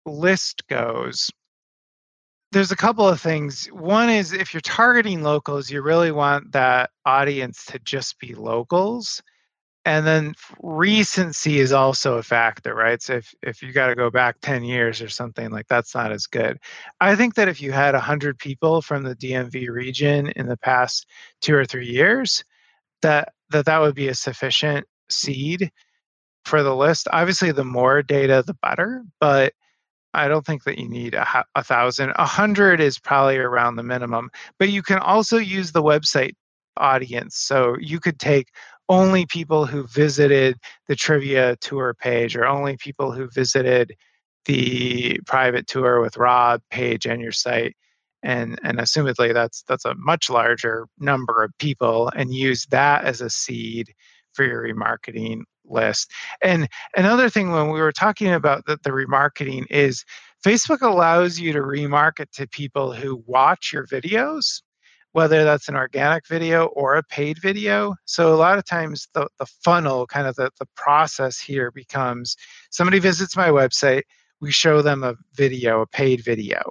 list goes there's a couple of things. One is if you're targeting locals, you really want that audience to just be locals. And then recency is also a factor, right? So if, if you got to go back 10 years or something, like that's not as good. I think that if you had 100 people from the DMV region in the past two or three years, that that, that would be a sufficient seed for the list. Obviously, the more data, the better. But I don't think that you need a, a thousand. A hundred is probably around the minimum, but you can also use the website audience. So you could take only people who visited the trivia tour page or only people who visited the private tour with Rob page on your site. And, and assumedly that's that's a much larger number of people and use that as a seed for your remarketing list. And another thing when we were talking about the, the remarketing is Facebook allows you to remarket to people who watch your videos whether that's an organic video or a paid video. So a lot of times the, the funnel, kind of the, the process here becomes somebody visits my website, we show them a video, a paid video.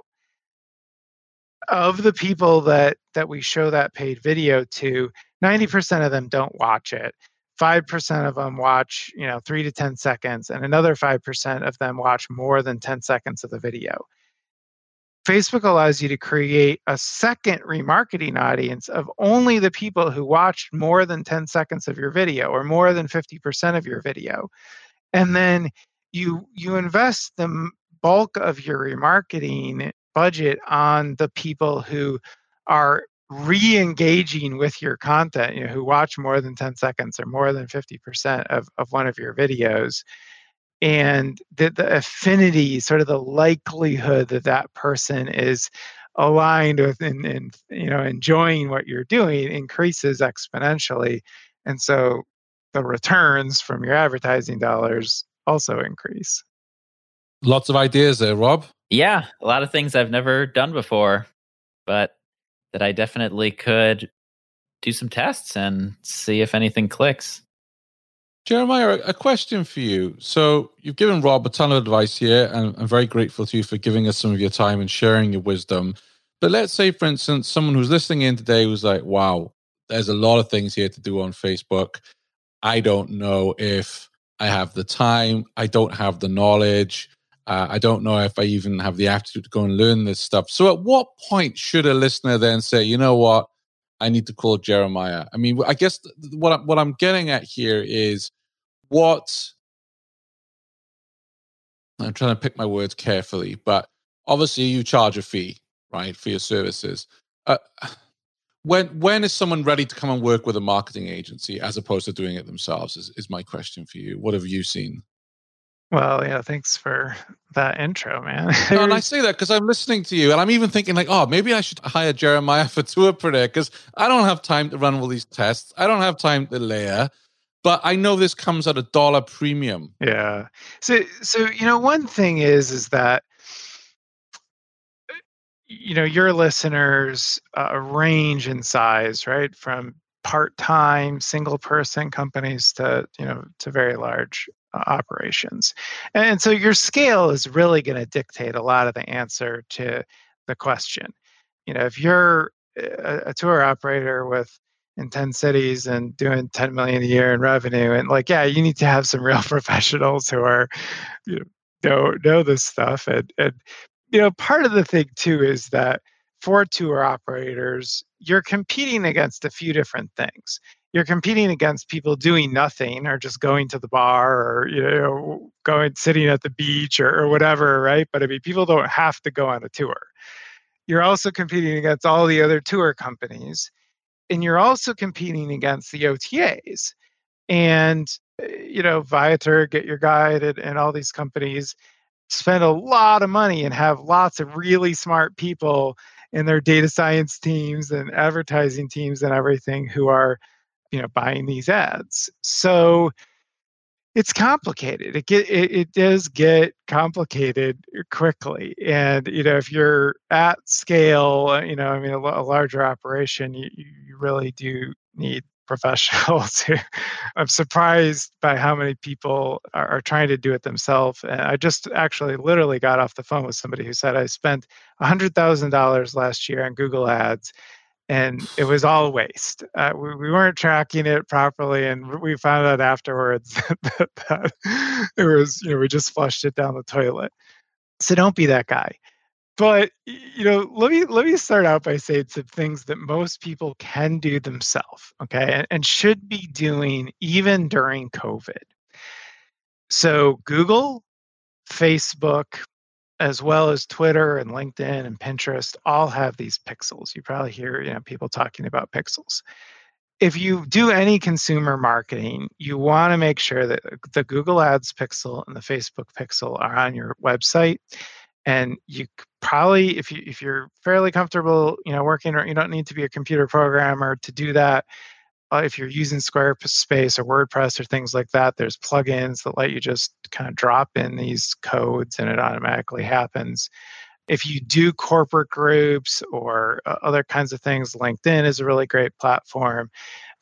Of the people that that we show that paid video to, 90% of them don't watch it. 5% of them watch, you know, 3 to 10 seconds and another 5% of them watch more than 10 seconds of the video. Facebook allows you to create a second remarketing audience of only the people who watched more than 10 seconds of your video or more than 50% of your video. And then you you invest the bulk of your remarketing budget on the people who are re-engaging with your content, you know, who watch more than 10 seconds or more than 50% of, of one of your videos and the, the affinity, sort of the likelihood that that person is aligned with and, and you know enjoying what you're doing increases exponentially, and so the returns from your advertising dollars also increase. Lots of ideas there, Rob. Yeah, a lot of things I've never done before, but that I definitely could do some tests and see if anything clicks. Jeremiah, a question for you. So you've given Rob a ton of advice here, and I'm very grateful to you for giving us some of your time and sharing your wisdom. But let's say, for instance, someone who's listening in today was like, wow, there's a lot of things here to do on Facebook. I don't know if I have the time. I don't have the knowledge. Uh, I don't know if I even have the aptitude to go and learn this stuff. So, at what point should a listener then say, you know what? I need to call Jeremiah. I mean, I guess what I'm, what I'm getting at here is what I'm trying to pick my words carefully, but obviously you charge a fee, right, for your services. Uh, when when is someone ready to come and work with a marketing agency as opposed to doing it themselves? Is, is my question for you. What have you seen? Well, yeah, thanks for that intro, man. no, and I say that because I'm listening to you, and I'm even thinking like, oh, maybe I should hire Jeremiah for Tourpreneur because I don't have time to run all these tests. I don't have time to layer but I know this comes at a dollar premium. Yeah. So so you know one thing is is that you know your listeners uh, range in size, right? From part-time single person companies to you know to very large operations. And so your scale is really going to dictate a lot of the answer to the question. You know if you're a, a tour operator with in 10 cities and doing 10 million a year in revenue and like yeah you need to have some real professionals who are you know know, know this stuff and and you know part of the thing too is that for tour operators you're competing against a few different things you're competing against people doing nothing or just going to the bar or you know going sitting at the beach or, or whatever right but i mean people don't have to go on a tour you're also competing against all the other tour companies and you're also competing against the OTAs. And, eh, you know, Viator, Get Your Guide, and, and all these companies spend a lot of money and have lots of really smart people in their data science teams and advertising teams and everything who are, you know, buying these ads. So, it's complicated. It get it, it does get complicated quickly, and you know if you're at scale, uh, you know I mean a, a larger operation, you, you really do need professionals. I'm surprised by how many people are, are, trying to do it themselves. And I just actually literally got off the phone with somebody who said I spent $100,000 last year on Google Ads and it was all waste. Uh, we, we, weren't tracking it properly, and we found out afterwards that, that, it was, you know, we just flushed it down the toilet. So don't be that guy. But you know, let me let me start out by saying some things that most people can do themselves, okay, and, and should be doing even during COVID. So Google, Facebook, as well as Twitter and LinkedIn and Pinterest, all have these pixels. You probably hear you know, people talking about pixels. If you do any consumer marketing, you want to make sure that uh, the Google Ads pixel and the Facebook pixel are on your website. And you probably, if you if you're fairly comfortable, you know, working, or you don't need to be a computer programmer to do that uh, if you're using Squarespace or WordPress or things like that, there's plugins that let you just kind of drop in these codes and it automatically happens. If you do corporate groups or uh, other kinds of things, LinkedIn is a really great platform.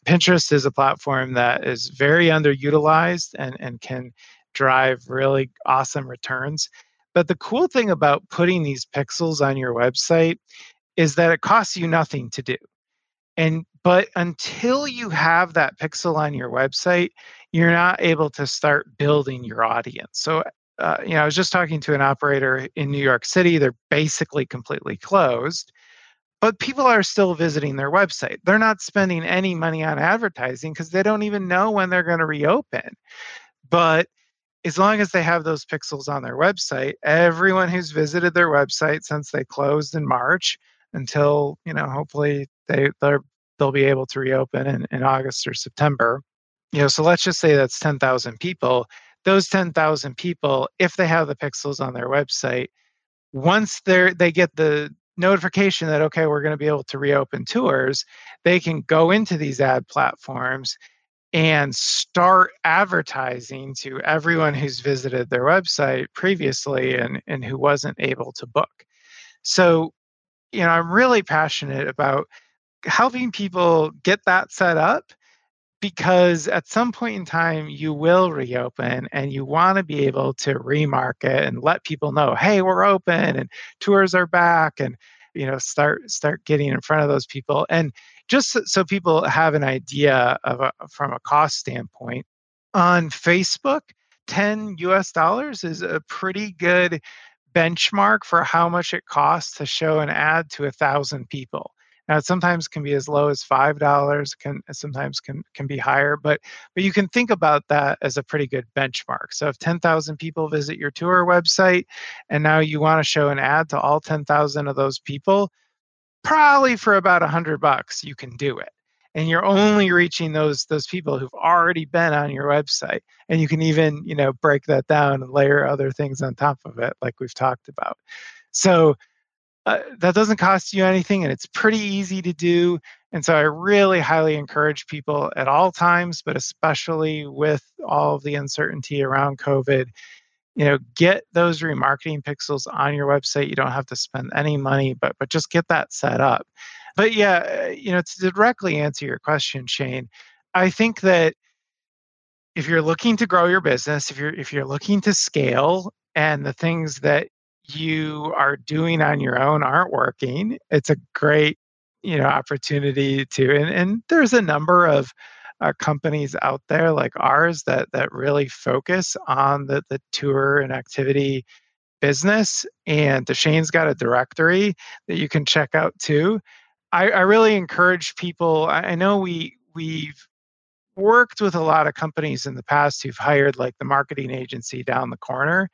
Pinterest is a platform that is very underutilized and, and can drive really awesome returns. But the cool thing about putting these pixels on your website is that it costs you nothing to do. And but until you have that pixel on your website, you're not able to start building your audience. So, uh, you know, I was just talking to an operator in New York City. They're basically completely closed, but people are still visiting their website. They're not spending any money on advertising because they don't even know when they're going to reopen. But as long as they have those pixels on their website, everyone who's visited their website since they closed in March until you know hopefully they they're they'll be able to reopen in, in August or September. You know, so let's just say that's 10,000 people. Those 10,000 people, if they have the pixels on their website, once they're they get the notification that okay, we're going to be able to reopen tours, they can go into these ad platforms and start advertising to everyone who's visited their website previously and, and who wasn't able to book. So, you know, I'm really passionate about helping people get that set up because at some point in time you will reopen and you want to be able to remarket and let people know hey we're open and tours are back and you know start start getting in front of those people. And just so people have an idea of a, from a cost standpoint on facebook 10 us dollars is a pretty good benchmark for how much it costs to show an ad to a thousand people now, it sometimes can be as low as five dollars, can uh, sometimes can can be higher, but but you can think about that as a pretty good benchmark. So if 10,000 people visit your tour website, and now you want to show an ad to all 10,000 of those people, probably for about a hundred bucks you can do it and you're only reaching those those people who've already been on your website and you can even you know break that down and layer other things on top of it like we've talked about so uh, that doesn't cost you anything and it's pretty easy to do. And so I really highly encourage people at all times, but especially with all of the uncertainty around COVID, you know, get those remarketing pixels on your website. You don't have to spend any money, but but just get that set up. But yeah, you know, to directly answer your question, Shane, I think that if you're looking to grow your business, if you're if you're looking to scale and the things that you are doing on your own aren't working, it's a great you know opportunity to and, and there's a number of uh, companies out there like ours that that really focus on the the tour and activity business and the shane's got a directory that you can check out too. I, I really encourage people I, I know we we've worked with a lot of companies in the past who've hired like the marketing agency down the corner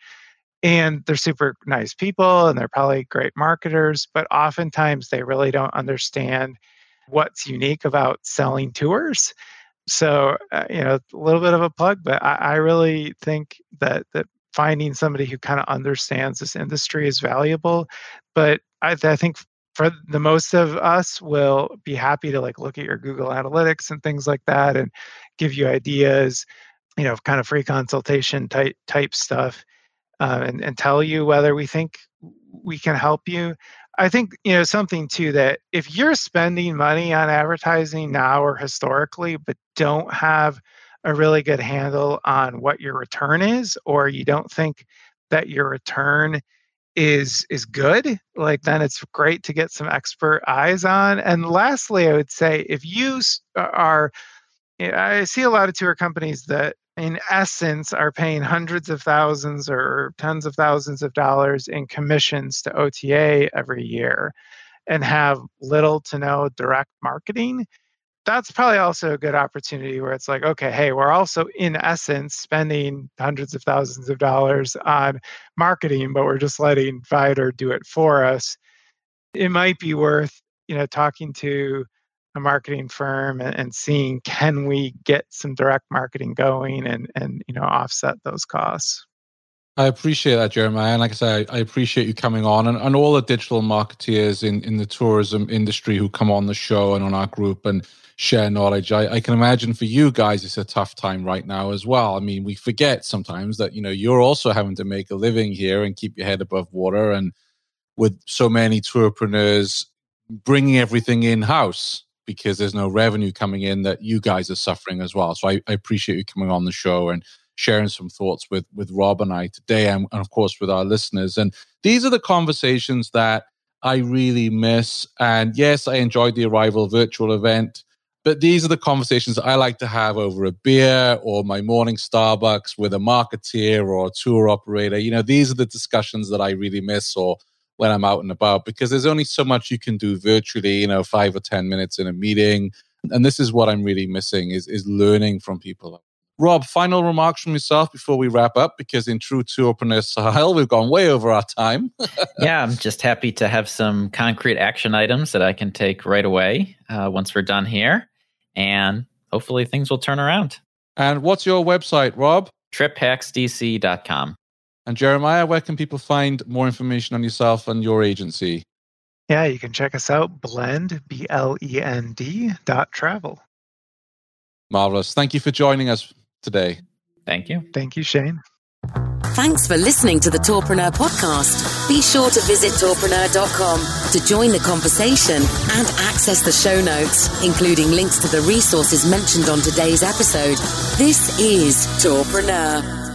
and they're super nice people and they're probably great marketers but oftentimes they really don't understand what's unique about selling tours. So uh, you know a little bit of a plug but I, I really think that that finding somebody who kind of understands this industry is valuable but I, I think for the most of us will be happy to like look at your google analytics and things like that and give you ideas you know kind of free consultation type type stuff uh, and, and tell you whether we think we can help you. I think you know something too that if you're spending money on advertising now or historically, but don't have a really good handle on what your return is, or you don't think that your return is is good, like then it's great to get some expert eyes on. And lastly, I would say if you are, I see a lot of tour companies that in essence, are paying hundreds of thousands or tens of thousands of dollars in commissions to OTA every year and have little to no direct marketing. that's probably also a good opportunity where it's like, okay, hey, we're also in essence spending hundreds of thousands of dollars on marketing, but we're just letting Viator do it for us. It might be worth, you know, talking to a marketing firm and, and seeing can we get some direct marketing going and and you know offset those costs. I appreciate that, Jeremiah. And like I say, I, appreciate you coming on and, and all the digital marketeers in, in the tourism industry who come on the show and on our group and share knowledge. I, I, can imagine for you guys, it's a tough time right now as well. I mean, we forget sometimes that, you know, you're also having to make a living here and keep your head above water. And with so many tourpreneurs bringing everything in house because there's no revenue coming in that you guys are suffering as well. So I, I appreciate you coming on the show and sharing some thoughts with, with Rob and I today and, and of course with our listeners. And these are the conversations that I really miss. And yes, I enjoyed the Arival virtual event but these are the conversations I like to have over a beer or my morning Starbucks with a marketeer or a tour operator. You know, these are the discussions that I really miss or when I'm out and about because there's only so much you can do virtually, you know, five or 10 minutes in a meeting. And this is what I'm really missing is, is learning from people. Rob, final remarks from yourself before we wrap up, because in true tourpreneur style, we've gone way over our time. yeah, I'm just happy to have some concrete action items that I can take right away uh, once we're done here. And hopefully things will turn around. And what's your website, Rob? triphacksdc.com. And Jeremiah, where can people find more information on yourself and your agency? Yeah, you can check us out, blend, B L E N D dot travel. Marvelous. Thank you for joining us today. Thank you. Thank you, Shane. Thanks for listening to the Tourpreneur podcast. Be sure to visit tourpreneur.com to join the conversation and access the show notes, including links to the resources mentioned on today's episode. This is Tourpreneur.